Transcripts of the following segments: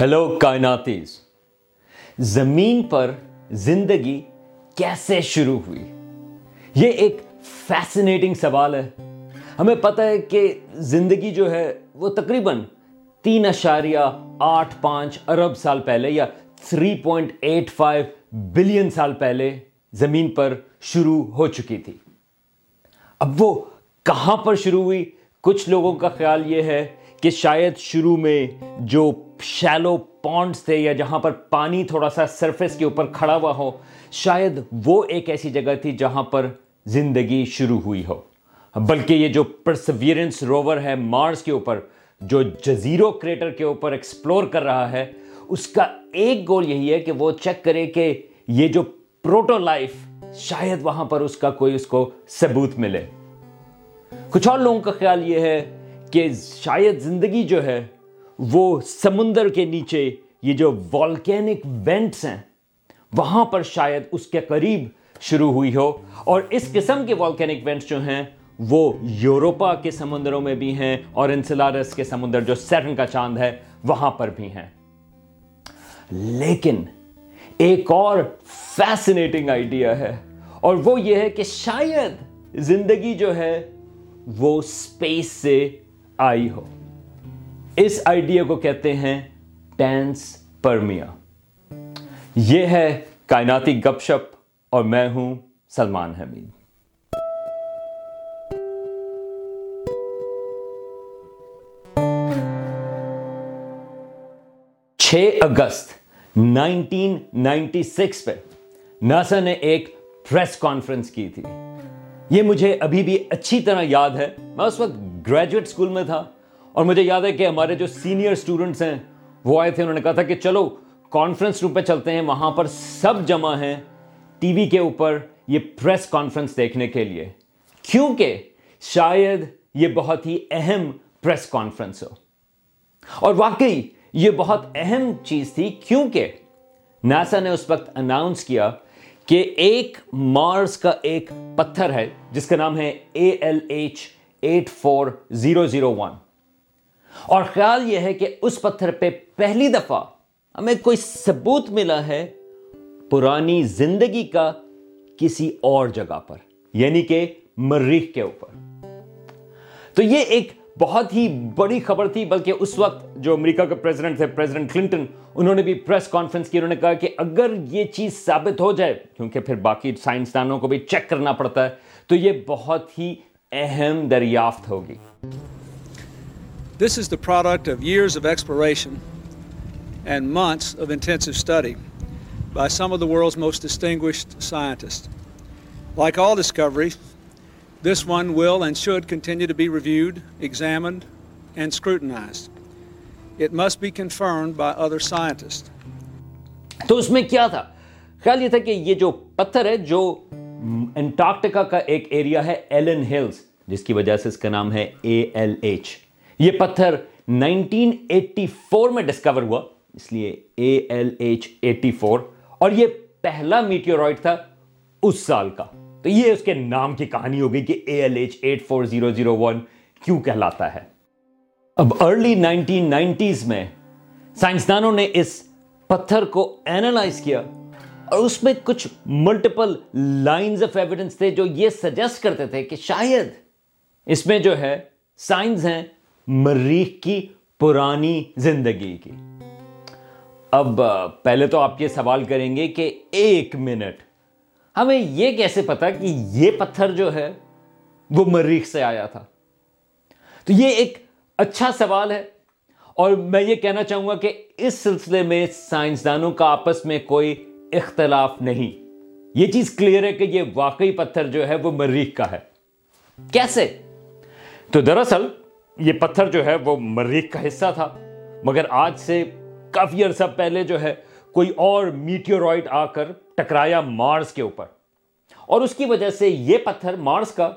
Hello کائناتیز زمین پر زندگی کیسے شروع ہوئی؟ یہ ایک فیسنیٹنگ سوال ہے۔ ہمیں پتہ ہے کہ زندگی جو ہے وہ تقریباً تین اشاریہ آٹھ پانچ ارب سال پہلے یا three point eight five billion سال پہلے زمین پر شروع ہو چکی تھی۔ اب وہ کہاں پر شروع ہوئی؟ کچھ لوگوں کا خیال یہ ہے کہ شاید شروع میں جو شیلو پونڈس تھے یا جہاں پر پانی تھوڑا سا سرفیس کے اوپر کھڑا ہوا ہو، شاید وہ ایک ایسی جگہ تھی جہاں پر زندگی شروع ہوئی ہو۔ بلکہ یہ جو پرسویرنس روور ہے مارس کے اوپر، جو جزیرو کریٹر کے اوپر ایکسپلور کر رہا ہے، اس کا ایک گول یہی ہے کہ وہ چیک کرے کہ یہ جو پروٹو لائف شاید وہاں پر اس کا کوئی اس کو ثبوت ملے۔ کچھ اور لوگوں کا خیال یہ ہے کہ شاید زندگی جو ہے وہ سمندر کے نیچے، یہ جو والکینک وینٹس ہیں، وہاں پر شاید اس کے قریب شروع ہوئی ہو۔ اور اس قسم کے والکینک وینٹس جو ہیں، وہ یوروپا کے سمندروں میں بھی ہیں اور انسلارس کے سمندر جو سیٹن کا چاند ہے، وہاں پر بھی ہیں۔ لیکن ایک اور فیسنیٹنگ آئیڈیا ہے، اور وہ یہ ہے کہ شاید زندگی جو ہے، وہ سپیس سے آئی ہو۔ اس آئیڈیا کو کہتے ہیں ٹینس پرمیا۔ یہ ہے کائناتی گپ شپ اور میں ہوں سلمان حمید۔ چھ اگست نائنٹین نائنٹی سکس پہ ناسا نے ایک پریس کانفرنس کی تھی۔ یہ مجھے ابھی بھی اچھی طرح یاد ہے۔ میں اس وقت گریجویٹ اسکول میں تھا اور مجھے یاد ہے کہ ہمارے جو سینئر اسٹوڈنٹس ہیں، وہ آئے تھے، انہوں نے کہا تھا کہ چلو کانفرنس روم پہ چلتے ہیں، وہاں پر سب جمع ہیں ٹی وی کے اوپر یہ پریس کانفرنس دیکھنے کے لیے۔ کیونکہ شاید یہ بہت ہی اہم پریس کانفرنس ہو۔ اور واقعی یہ بہت اہم چیز تھی، کیونکہ ناسا نے اس وقت اناؤنس کیا کہ ایک مارس کا ایک پتھر ہے، جس کا نام ہے A L H eight four zero zero one. اور خیال یہ ہے کہ اس پتھر پہ پہلی دفعہ ہمیں کوئی ثبوت ملا ہے پرانی زندگی کا کسی اور جگہ پر یعنی کہ مریخ کے اوپر۔ تو یہ ایک بہت ہی بڑی خبر تھی، بلکہ اس وقت جو امریکہ کے پریزیڈنٹ تھے پریزیڈنٹ کلنٹن انہوں نے بھی پریس کانفرنس کی، انہوں نے کہا کہ اگر یہ چیز ثابت ہو جائے، کیونکہ پھر باقی سائنسدانوں کو بھی چیک کرنا پڑتا ہے، تو یہ بہت ہی اہم دریافت ہوگی۔ This is the product of years of exploration and months of intensive study by some of the world's most distinguished scientist like all discovery this one will and should continue to be reviewed examined and scrutinize it must be confirmed by other scientist تو اس میں کیا تھا؟ خیال یہ تھا کہ یہ جو پتھر ہے جو انٹارکٹیکا کا ایک ایریا ہے ایلن ہلز، جس کی وجہ سے اس کا نام ہے اے ایل ایچ یہ پتھر نائنٹین ایٹی فور میں ڈسکور ہوا، اس لیے A L H eighty four اور یہ پہلا میٹیورائٹ تھا اس سال کا۔ تو یہ اس کے نام کی کہانی ہو گئی کہ A L H eight four zero zero one کیوں کہلاتا ہے۔ اب ارلی نائنٹین نائنٹیز میں سائنسدانوں نے اس پتھر کو اینالائز کیا۔ اور اس میں کچھ ملٹیپل لائنز آف ایویڈنس تھے جو یہ سجیسٹ کرتے تھے کہ شاید اس میں جو ہے سائنس ہیں مریخ کی پرانی زندگی کی۔ اب پہلے تو آپ یہ سوال کریں گے کہ ایک منٹ، ہمیں یہ کیسے پتا کہ یہ پتھر جو ہے وہ مریخ سے آیا تھا؟ تو یہ ایک اچھا سوال ہے، اور میں یہ کہنا چاہوں گا کہ اس سلسلے میں سائنسدانوں کا آپس میں کوئی اختلاف نہیں۔ یہ چیز کلیئر ہے کہ یہ واقعی پتھر جو ہے وہ مریخ کا ہے۔ کیسے؟ تو دراصل یہ پتھر جو ہے وہ مریخ کا حصہ تھا۔ مگر آج سے کافی عرصہ پہلے جو ہے کوئی اور میٹیورائٹ آ کر ٹکرایا مارس کے اوپر۔ اور اس کی وجہ سے یہ پتھر مارس کا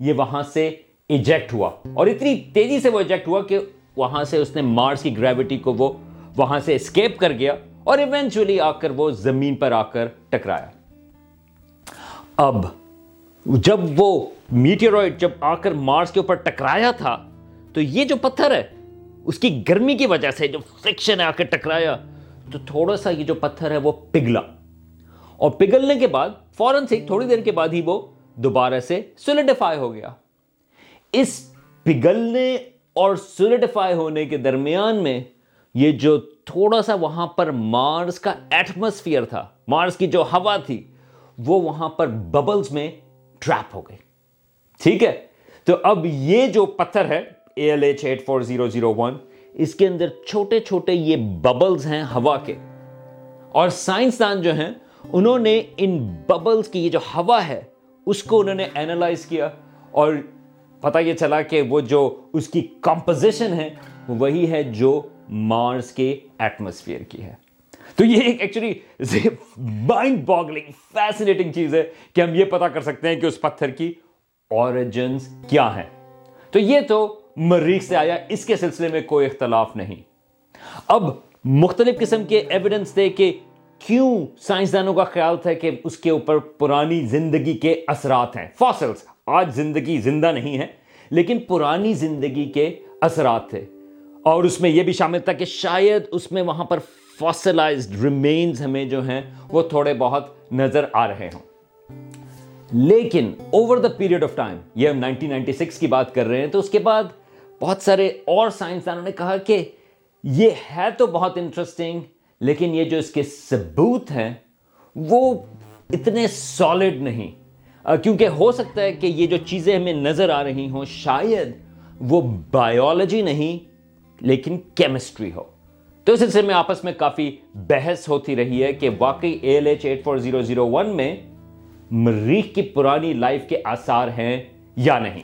یہ وہاں سے ایجیکٹ ہوا۔ اور اتنی تیزی سے وہ ایجیکٹ ہوا کہ وہاں سے اس نے مارس کی گریوٹی کو وہ وہاں سے اسکیپ کر گیا۔ اور ایونچولی آ کر وہ زمین پر آ کر ٹکرایا۔ اب جب وہ میٹیورائٹ جب آ کر مارس کے اوپر ٹکرایا تھا، تو یہ جو پتھر ہے، اس کی گرمی کی وجہ سے جو فرکشن آ کے ٹکرایا، تو تھوڑا سا یہ جو پتھر ہے وہ پگھلا۔ اور پگھلنے کے بعد، فوراً سے تھوڑی دیر کے بعد ہی وہ دوبارہ سے سولیڈیفائی ہو گیا۔ اس پگھلنے اور سولیڈیفائی ہونے کے درمیان میں یہ جو تھوڑا سا وہاں پر مارس کا ایٹماسفیئر تھا، مارس کی جو ہوا تھی، وہ وہاں پر ببلز میں ٹریپ ہو گئی۔ ٹھیک ہے؟ تو اب یہ جو پتھر ہے A L H eight four zero zero one اس کے اندر چھوٹے چھوٹے یہ ببلز ہیں ہوا کے۔ اور سائنسدان جو ہیں، انہوں نے ان ببلز کی یہ جو ہوا ہے، اس کو انہوں نے اینالائز کیا۔ اور پتہ یہ چلا کہ وہ جو اس کی کمپوزیشن ہے، وہی ہے جو مارس کے ایٹماسفیئر کی ہے۔ تو یہ ایک ایکچولی مائنڈ باگلنگ فیسنیٹنگ چیز ہے کہ ہم یہ پتا کر سکتے ہیں کہ اس پتھر کی اوریجنز کیا ہیں۔ تو یہ تو مریخ سے آیا، اس کے سلسلے میں کوئی اختلاف نہیں۔ اب مختلف قسم کے ایویڈنس دے کہ کیوں سائنسدانوں کا خیال تھا کہ اس کے اوپر پرانی زندگی کے اثرات ہیں۔ فاسلز آج زندگی زندہ نہیں ہے، لیکن پرانی زندگی کے اثرات تھے۔ اور اس میں یہ بھی شامل تھا کہ شاید اس میں وہاں پر فاسلائزڈ ریمینز ہمیں جو ہیں وہ تھوڑے بہت نظر آ رہے ہوں۔ لیکن over the period of time یہ ہم 1996 کی بات کر رہے ہیں، تو اس کے بعد بہت سارے اور سائنسدانوں نے کہا کہ یہ ہے تو بہت انٹرسٹنگ لیکن یہ جو اس کے ثبوت ہیں، وہ اتنے سالڈ نہیں۔ کیونکہ ہو سکتا ہے کہ یہ جو چیزیں ہمیں نظر آ رہی ہوں، شاید وہ بایولوجی نہیں لیکن کیمسٹری ہو۔ تو اس سلسلے میں آپس میں کافی بحث ہوتی رہی ہے کہ واقعی L H eight four zero zero one میں مریخ کی پرانی لائف کے آثار ہیں یا نہیں۔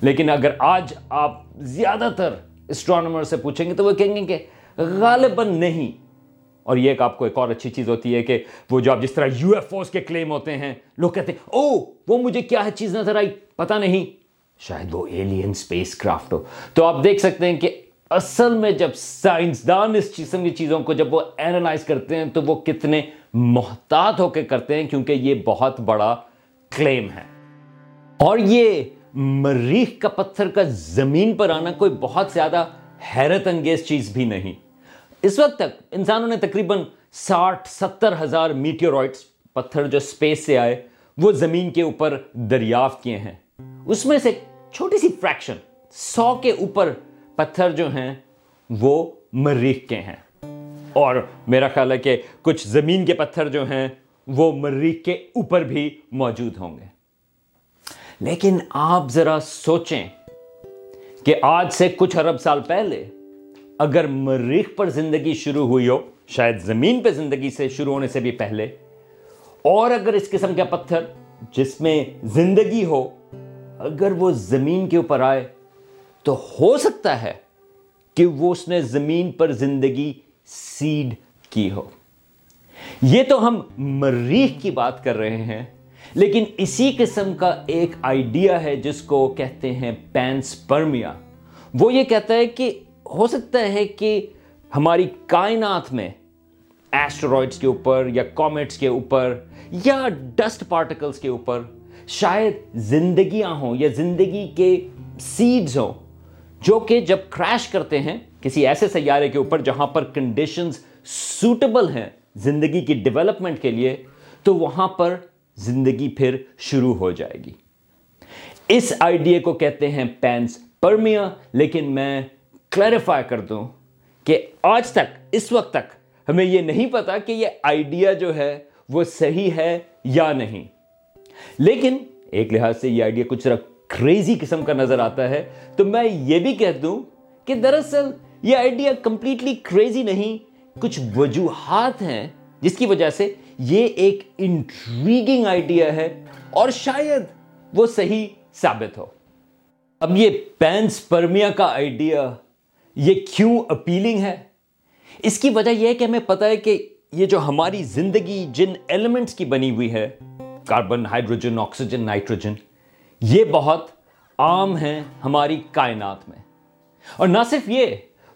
لیکن اگر آج آپ زیادہ تر اسٹرانومر سے پوچھیں گے تو وہ کہیں گے کہ غالباً نہیں۔ اور یہ ایک آپ کو ایک اور اچھی چیز ہوتی ہے کہ وہ جو آپ جس طرح یو ایف اوز کے کلیم ہوتے ہیں، لوگ کہتے ہیں او وہ مجھے کیا ہے چیز نظر آئی؟ پتہ نہیں، شاید وہ ایلین سپیس کرافٹ ہو۔ تو آپ دیکھ سکتے ہیں کہ اصل میں جب سائنسدان اس قسم کی چیزوں کو جب وہ اینالائز کرتے ہیں تو وہ کتنے محتاط ہو کے کرتے ہیں کیونکہ یہ بہت بڑا کلیم ہے۔ اور یہ مریخ کا پتھر کا زمین پر آنا کوئی بہت زیادہ حیرت انگیز چیز بھی نہیں۔ اس وقت تک انسانوں نے تقریباً ساٹھ، ستر ہزار میٹیورائٹس پتھر جو سپیس سے آئے، وہ زمین کے اوپر دریافت کیے ہیں۔ اس میں سے چھوٹی سی فریکشن سو کے اوپر پتھر جو ہیں وہ مریخ کے ہیں۔ اور میرا خیال ہے کہ کچھ زمین کے پتھر جو ہیں وہ مریخ کے اوپر بھی موجود ہوں گے۔ لیکن آپ ذرا سوچیں کہ آج سے کچھ ارب سال پہلے اگر مریخ پر زندگی شروع ہوئی ہو، شاید زمین پہ زندگی سے شروع ہونے سے بھی پہلے، اور اگر اس قسم کا پتھر جس میں زندگی ہو، اگر وہ زمین کے اوپر آئے تو ہو سکتا ہے کہ وہ اس نے زمین پر زندگی سیڈ کی ہو۔ یہ تو ہم مریخ کی بات کر رہے ہیں، لیکن اسی قسم کا ایک آئیڈیا ہے جس کو کہتے ہیں پینس پرمیا وہ یہ کہتا ہے کہ ہو سکتا ہے کہ ہماری کائنات میں ایسٹرائڈس کے اوپر یا کامٹس کے اوپر یا ڈسٹ پارٹیکلز کے اوپر شاید زندگیاں ہوں یا زندگی کے سیڈز ہوں۔ جو کہ جب کریش کرتے ہیں کسی ایسے سیارے کے اوپر جہاں پر کنڈیشنز سوٹیبل ہیں زندگی کی ڈیولپمنٹ کے لیے، تو وہاں پر زندگی پھر شروع ہو جائے گی۔ اس آئیڈیا کو کہتے ہیں پینس پرمیا، لیکن میں کلیریفائی کر دوں کہ آج تک، اس وقت تک ہمیں یہ نہیں پتا کہ یہ آئیڈیا جو ہے وہ صحیح ہے یا نہیں۔ لیکن ایک لحاظ سے یہ آئیڈیا کچھ کریزی قسم کا نظر آتا ہے، تو میں یہ بھی کہہ دوں کہ دراصل یہ آئیڈیا کمپلیٹلی کریزی نہیں، کچھ وجوہات ہیں جس کی وجہ سے یہ ایک انٹریگنگ آئیڈیا ہے اور شاید وہ صحیح ثابت ہو۔ اب یہ پینس پرمیا کا آئیڈیا یہ کیوں اپیلنگ ہے؟ اس کی وجہ یہ ہے کہ ہمیں پتا ہے کہ یہ جو ہماری زندگی جن ایلیمنٹس کی بنی ہوئی ہے کاربن ہائیڈروجن آکسیجن نائٹروجن یہ بہت عام ہیں ہماری کائنات میں۔ اور نہ صرف یہ،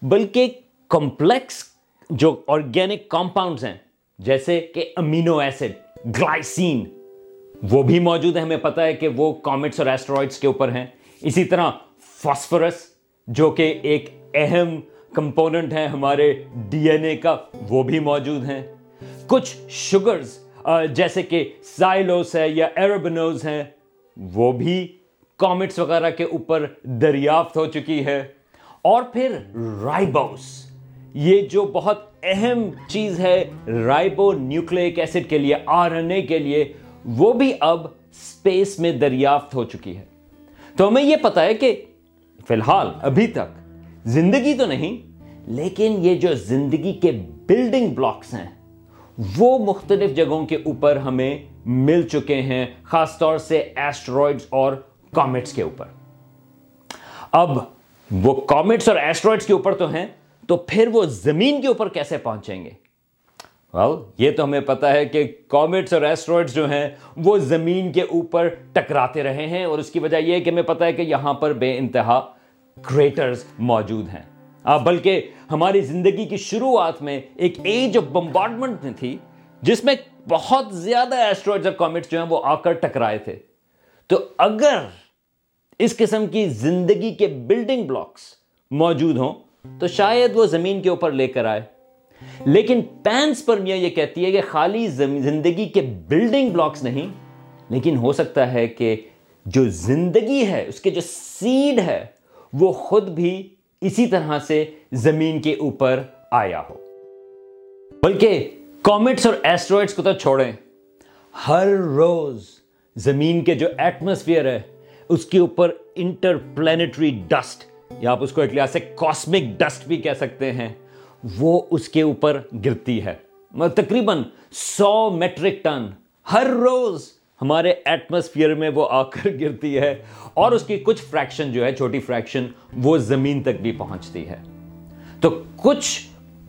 بلکہ کمپلیکس جو آرگینک کمپاؤنڈز ہیں، جیسے کہ امینو ایسڈ، گلائسین، وہ بھی موجود ہیں۔ ہمیں پتا ہے کہ وہ کامٹس اور ایسٹرائڈس کے اوپر ہیں۔ اسی طرح فاسفورس، جو کہ ایک اہم کمپوننٹ ہیں ہمارے ڈی این اے کا، وہ بھی موجود ہیں۔ کچھ شوگرز جیسے کہ سائلوس ہے یا ایروبنوز ہیں وہ بھی کامٹس وغیرہ کے اوپر دریافت ہو چکی ہے۔ اور پھر رائبوس یہ جو بہت اہم چیز ہے رائبو نیوکلک ایسڈ کے لیے آر این اے کے لیے، وہ بھی اب اسپیس میں دریافت ہو چکی ہے۔ تو ہمیں یہ پتا ہے کہ فی الحال ابھی تک زندگی تو نہیں، لیکن یہ جو زندگی کے بلڈنگ بلاکس ہیں، وہ مختلف جگہوں کے اوپر ہمیں مل چکے ہیں خاص طور سے ایسٹرائڈز اور کامٹس کے اوپر۔ اب وہ کامٹس اور ایسٹرائڈز کے اوپر تو ہیں تو پھر وہ زمین کے اوپر کیسے پہنچیں گے؟ well, یہ تو ہمیں پتا ہے کہ کامٹس اور ایسٹرائڈز جو ہیں وہ زمین کے اوپر ٹکراتے رہے ہیں اور اس کی وجہ یہ کہ ہمیں پتا ہے کہ یہاں پر بے انتہا کریٹرز موجود ہیں۔ بلکہ ہماری زندگی کی شروعات میں ایک ایج آف بمبارڈمنٹ میں تھی جس میں بہت زیادہ ایسٹرائڈز اور کامٹس جو ہیں وہ آ کر ٹکرائے تھے۔ تو اگر اس قسم کی زندگی کے بلڈنگ بلاکس موجود ہوں، تو شاید وہ زمین کے اوپر لے کر آئے۔ لیکن پینس پر میاں یہ کہتی ہے کہ خالی زندگی کے بلڈنگ بلاکس نہیں، لیکن ہو سکتا ہے کہ جو زندگی ہے، اس کے جو سیڈ ہے، وہ خود بھی اسی طرح سے زمین کے اوپر آیا ہو۔ بلکہ کامٹس اور ایسٹرائڈس کو تو چھوڑیں۔ ہر روز زمین کے جو ایٹماسفیئر ہے، اس کے اوپر انٹر پلانٹری ڈسٹ یا آپ اس کو ایک لحاظ سے کاسمک ڈسٹ بھی کہہ سکتے ہیں، وہ اس کے اوپر گرتی ہے۔ مطلب تقریباً سو میٹرک ٹن ہر روز ہمارے ایٹماسفیئر میں وہ آ کر گرتی ہے اور اس کی کچھ فریکشن جو ہے، چھوٹی فریکشن وہ زمین تک بھی پہنچتی ہے۔ تو کچھ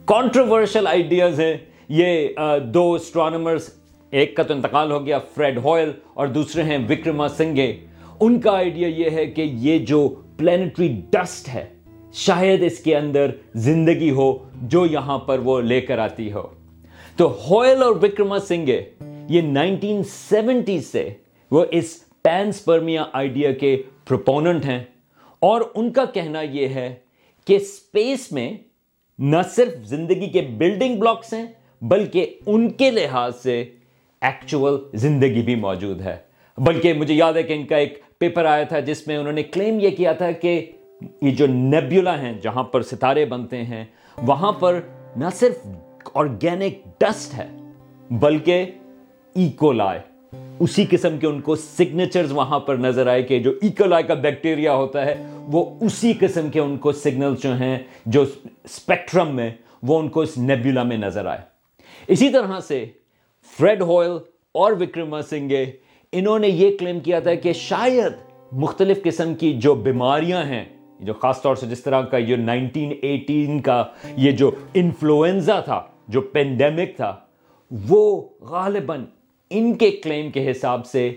کانٹروورشل آئیڈیاز ہیں۔ یہ دو اسٹرانومرز ایک کا تو انتقال ہو گیا فریڈ ہوئل اور دوسرے ہیں وکرما سنگے ان کا آئیڈیا یہ ہے کہ یہ جو پلانٹری ڈسٹ ہے، شاید اس کے اندر زندگی ہو جو یہاں پر وہ لے کر آتی ہو۔ تو ہوئل اور وکرما سنگے یہ نائنٹین سیونٹی سے وہ اس پینسپرمیا آئیڈیا کے پروپوننٹ ہیں۔ اور ان کا کہنا یہ ہے کہ اسپیس میں نہ صرف زندگی کے بلڈنگ بلاکس ہیں بلکہ ان کے لحاظ سے ایکچول زندگی بھی موجود ہے۔ بلکہ مجھے یاد ہے کہ ان کا ایک پیپر آیا تھا جس میں انہوں نے کلیم یہ کیا تھا کہ یہ جو نیبیولا ہیں جہاں پر ستارے بنتے ہیں، وہاں پر نہ صرف آرگینک ڈسٹ ہے، بلکہ e ایکولائے اسی قسم کے ان کو سگنیچرز وہاں پر نظر آئے کہ جو e ایکولائے کا بیکٹیریا ہوتا ہے، وہ اسی قسم کے ان کو سگنل جو ہیں، جو اسپیکٹرم میں، وہ ان کو اس نیبیولا میں نظر آئے۔ اسی طرح سے فریڈ ہوئل اور وکرما سنگے انہوں نے یہ کلیم کیا تھا کہ شاید مختلف قسم کی جو بیماریاں ہیں، جو خاص طور سے جس طرح کا یہ نائنٹین ایٹین کا یہ جو انفلوئنزا تھا، جو پینڈیمک تھا، وہ غالباً ان کے کلیم کے حساب سے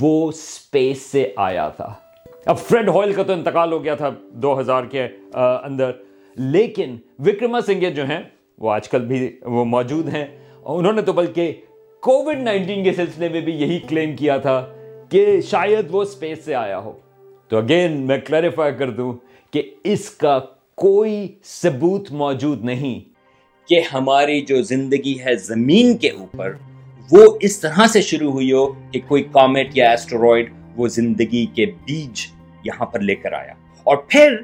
وہ سپیس سے آیا تھا۔ اب فریڈ ہوئل کا تو انتقال ہو گیا تھا دو ہزار کے اندر، لیکن وکرما سنگھ جو ہیں وہ آج کل بھی وہ موجود ہیں۔ انہوں نے تو بلکہ کووڈ نائنٹین کے سلسلے میں بھی یہی کلیم کیا تھا کہ شاید وہ سپیس سے آیا ہو۔ تو اگین میں کلیریفائی کر دوں کہ اس کا کوئی ثبوت موجود نہیں کہ ہماری جو زندگی ہے زمین کے اوپر، وہ اس طرح سے شروع ہوئی ہو کہ کوئی کامٹ یا ایسٹروائڈ وہ زندگی کے بیج یہاں پر لے کر آیا۔ اور پھر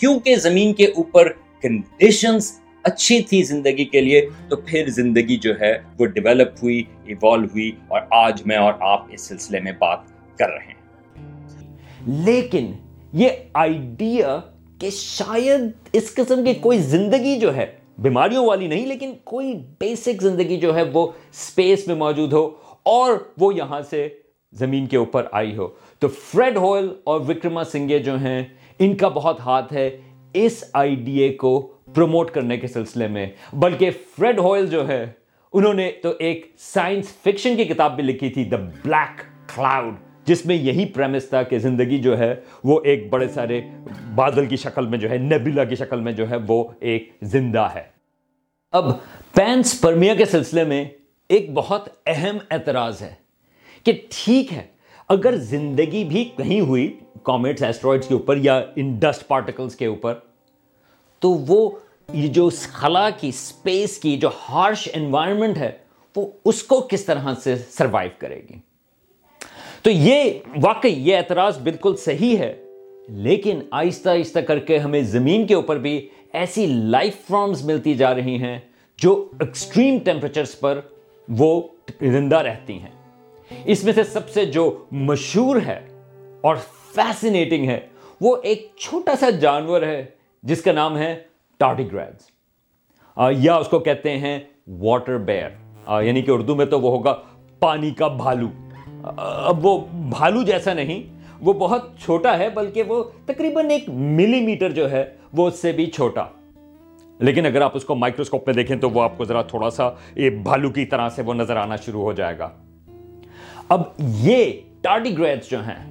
کیونکہ زمین کے اوپر کنڈیشنز اچھی تھی زندگی کے لیے، تو پھر زندگی جو ہے وہ ڈیولپ ہوئی ایوالو ہوئی، اور آج میں اور آپ اس سلسلے میں بات کر رہے ہیں۔ لیکن یہ آئیڈیا کہ شاید اس قسم کی کوئی زندگی جو ہے، بیماریوں والی نہیں، لیکن کوئی بیسک زندگی جو ہے وہ سپیس میں موجود ہو، اور وہ یہاں سے زمین کے اوپر آئی ہو۔ تو فریڈ ہوئل اور وکرما سنگے جو ہیں، ان کا بہت ہاتھ ہے اس آئیڈیا کو پروموٹ کرنے کے سلسلے میں۔ بلکہ فریڈ ہوئل جو ہے، انہوں نے تو ایک سائنس فکشن کی کتاب بھی لکھی تھی دا بلیک کلاؤڈ جس میں یہی پریمس تھا کہ زندگی جو ہے، وہ ایک بڑے سارے بادل کی شکل میں جو ہے نیبیلا کی شکل میں جو ہے، وہ ایک زندہ ہے۔ اب پینس پرمیا کے سلسلے میں ایک بہت اہم اعتراض ہے کہ ٹھیک ہے، اگر زندگی بھی کہیں ہوئی کامٹس ایسٹرائڈس کے اوپر یا ان ڈسٹ پارٹیکلس کے اوپر تو وہ یہ جو خلا کی سپیس کی جو ہارش انوائرمنٹ ہے، وہ اس کو کس طرح سے سروائیو کرے گی؟ تو یہ واقعی یہ اعتراض بالکل صحیح ہے، لیکن آہستہ آہستہ کر کے ہمیں زمین کے اوپر بھی ایسی لائف فارمز ملتی جا رہی ہیں جو ایکسٹریم ٹیمپریچرز پر وہ زندہ رہتی ہیں۔ اس میں سے سب سے جو مشہور ہے اور فیسنیٹنگ ہے، وہ ایک چھوٹا سا جانور ہے جس کا نام ہے ٹارڈی گریڈز یا اس کو کہتے ہیں واٹر بیئر یعنی کہ اردو میں تو وہ ہوگا پانی کا بھالو. اب وہ بھالو جیسا نہیں، وہ بہت چھوٹا ہے، بلکہ وہ تقریباً ایک ملی میٹر جو ہے، وہ اس سے بھی چھوٹا. لیکن اگر آپ اس کو مائکروسکوپ میں دیکھیں تو وہ آپ کو ذرا تھوڑا سا یہ بھالو کی طرح سے وہ نظر آنا شروع ہو جائے گا. اب یہ ٹارڈی گریڈز جو ہیں،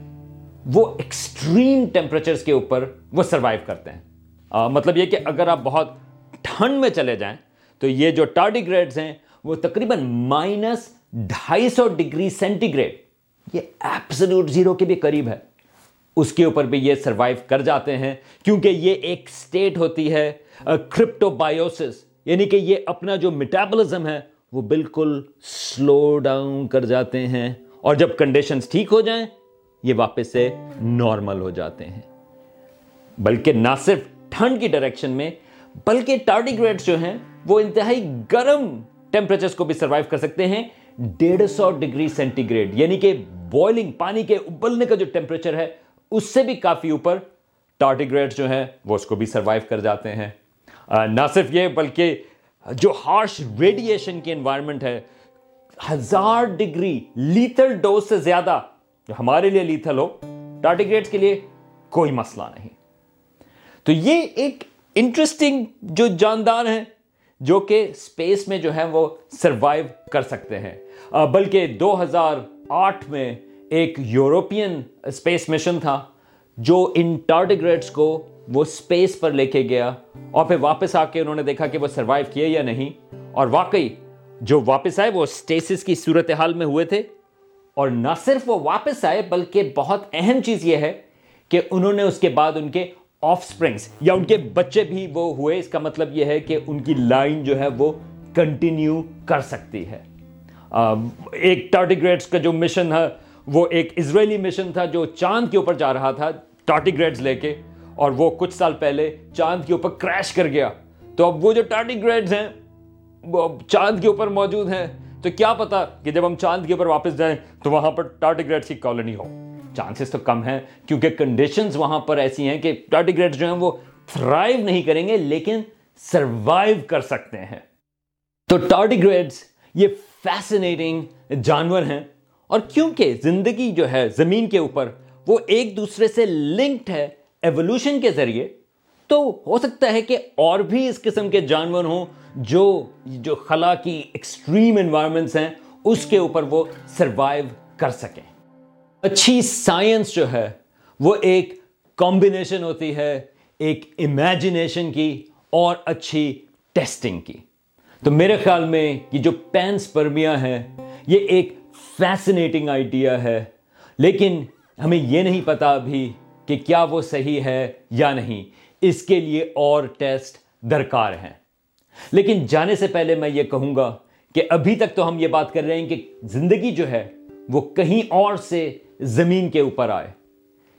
وہ ایکسٹریم ٹیمپریچرز کے اوپر وہ سروائیو کرتے ہیں. مطلب یہ کہ اگر آپ بہت ٹھنڈ میں چلے جائیں، تو یہ جو ٹارڈی گریڈز ہیں، وہ تقریباً مائنس ڈھائی سو ڈگری سینٹی گریڈ یہ ایپسلوٹ زیرو کے بھی قریب ہے۔ اس کے اوپر بھی یہ سروائیو کر جاتے ہیں، کیونکہ یہ ایک سٹیٹ ہوتی ہے کرپٹو بایوسس یعنی کہ یہ اپنا جو میٹابلزم ہے، وہ بالکل سلو ڈاؤن کر جاتے ہیں۔ اور جب کنڈیشنز ٹھیک ہو جائیں، یہ واپس سے نارمل ہو جاتے ہیں۔ بلکہ نہ صرف ٹھنڈ کی ڈائریکشن میں، بلکہ ٹارڈی جو ہیں، وہ انتہائی گرم ٹیمپریچرز کو بھی سروائیو کر سکتے ہیں۔ ڈیڑھ سو ڈگری سینٹی گریڈ یعنی کہ بوائلنگ پانی کے ابلنے کا جو ٹیمپریچر ہے، اس سے بھی کافی اوپر ٹارٹیگریڈ جو ہیں، وہ اس کو بھی سروائیو کر جاتے ہیں۔ نہ صرف یہ، بلکہ جو ہارش ریڈیشن کی انوائرمنٹ ہے، ہزار ڈگری لیتھل ڈوز سے زیادہ جو ہمارے لیے لیتھل ہو ٹارٹیگریڈ کے لیے کوئی مسئلہ نہیں۔ تو یہ ایک انٹرسٹنگ جو جاندار ہیں، جو کہ سپیس میں جو ہے وہ سروائیو کر سکتے ہیں۔ بلکہ دو ہزار آٹھ میں ایک یورپین اسپیس مشن تھا، جو ان ٹارڈیگریڈس کو وہ اسپیس پر لے کے گیا اور پھر واپس آ کے انہوں نے دیکھا کہ وہ سروائیو کیے یا نہیں۔ اور واقعی جو واپس آئے وہ اسٹیسس کی صورتحال میں ہوئے تھے۔ اور نہ صرف وہ واپس آئے، بلکہ بہت اہم چیز یہ ہے کہ انہوں نے اس کے بعد ان کے آف سپرنگس یا ان کے بچے بھی وہ ہوئے، اس کا مطلب یہ ہے کہ ان کی لائن جو ہے وہ کنٹینیو کر سکتی ہے۔ ایک ٹارڈیگریڈس کا جو مشن ہے، وہ ایک اسرائیلی مشن تھا جو چاند کے اوپر جا رہا تھا ٹارٹیگریڈس لے کے، اور وہ کچھ سال پہلے چاند کے اوپر کریش کر گیا۔ تو اب وہ جو ٹارٹیگریڈز ہیں، وہ چاند کے اوپر موجود ہیں۔ تو کیا پتا کہ جب ہم چاند کے اوپر واپس جائیں تو وہاں پر ٹارٹیگریڈس کی کالونی ہو۔ چانسز تو کم ہیں، کیونکہ کنڈیشنز وہاں پر ایسی ہیں کہ ٹارٹیگریٹ جو ہیں وہ تھرائیو نہیں کریں گے، لیکن سروائیو کر سکتے ہیں۔ تو ٹارٹیگریڈس یہ فیسنیٹنگ جانور ہیں۔ اور کیونکہ زندگی جو ہے زمین کے اوپر وہ ایک دوسرے سے لنکڈ ہے ایولیوشن کے ذریعے، تو ہو سکتا ہے کہ اور بھی اس قسم کے جانور ہوں جو جو خلا کی ایکسٹریم انوائرمنٹس ہیں، اس کے اوپر وہ سروائیو کر سکیں۔ اچھی سائنس جو ہے، وہ ایک کمبینیشن ہوتی ہے، ایک امیجنیشن کی اور اچھی ٹیسٹنگ کی۔ تو میرے خیال میں یہ جو پینس پرمیا ہے یہ ایک فیسنیٹنگ آئیڈیا ہے۔ لیکن ہمیں یہ نہیں پتا ابھی کہ کیا وہ صحیح ہے یا نہیں۔ اس کے لیے اور ٹیسٹ درکار ہیں۔ لیکن جانے سے پہلے میں یہ کہوں گا کہ ابھی تک تو ہم یہ بات کر رہے ہیں کہ زندگی جو ہے، وہ کہیں اور سے زمین کے اوپر آئے۔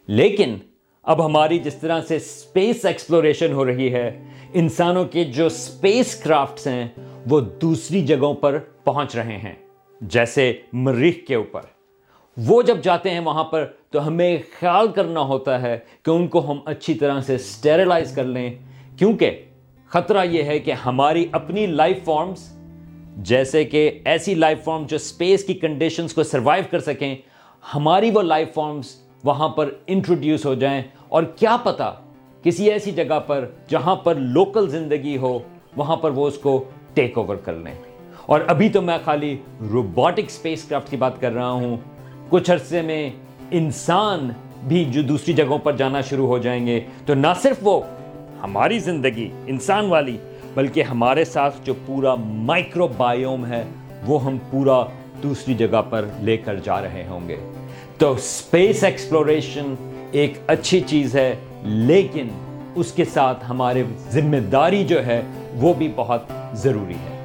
لیکن اب ہماری جس طرح سے اسپیس ایکسپلوریشن ہو رہی ہے، انسانوں کے جو اسپیس کرافٹس ہیں، وہ دوسری جگہوں پر پہنچ رہے ہیں، جیسے مریخ کے اوپر۔ وہ جب جاتے ہیں وہاں پر، تو ہمیں خیال کرنا ہوتا ہے کہ ان کو ہم اچھی طرح سے سٹیرلائز کر لیں۔ کیونکہ خطرہ یہ ہے کہ ہماری اپنی لائف فارمز جیسے کہ ایسی لائف فارم جو اسپیس کی کنڈیشنز کو سروائیو کر سکیں ہماری وہ لائف فارمز وہاں پر انٹروڈیوس ہو جائیں اور کیا پتا کسی ایسی جگہ پر جہاں پر لوکل زندگی ہو، وہاں پر وہ اس کو ٹیک اوور کر لیں۔ اور ابھی تو میں خالی روبوٹک اسپیس کرافٹ کی بات کر رہا ہوں۔ کچھ عرصے میں انسان بھی جو دوسری جگہوں پر جانا شروع ہو جائیں گے۔ تو نہ صرف وہ، ہماری زندگی، انسان والی، بلکہ ہمارے ساتھ جو پورا مائکرو بایوم ہے، وہ ہم پورا دوسری جگہ پر لے کر جا رہے ہوں گے۔ تو اسپیس ایکسپلوریشن ایک اچھی چیز ہے، لیکن اس کے ساتھ ہمارے ذمہ داری جو ہے وہ بھی بہت ضروری ہے۔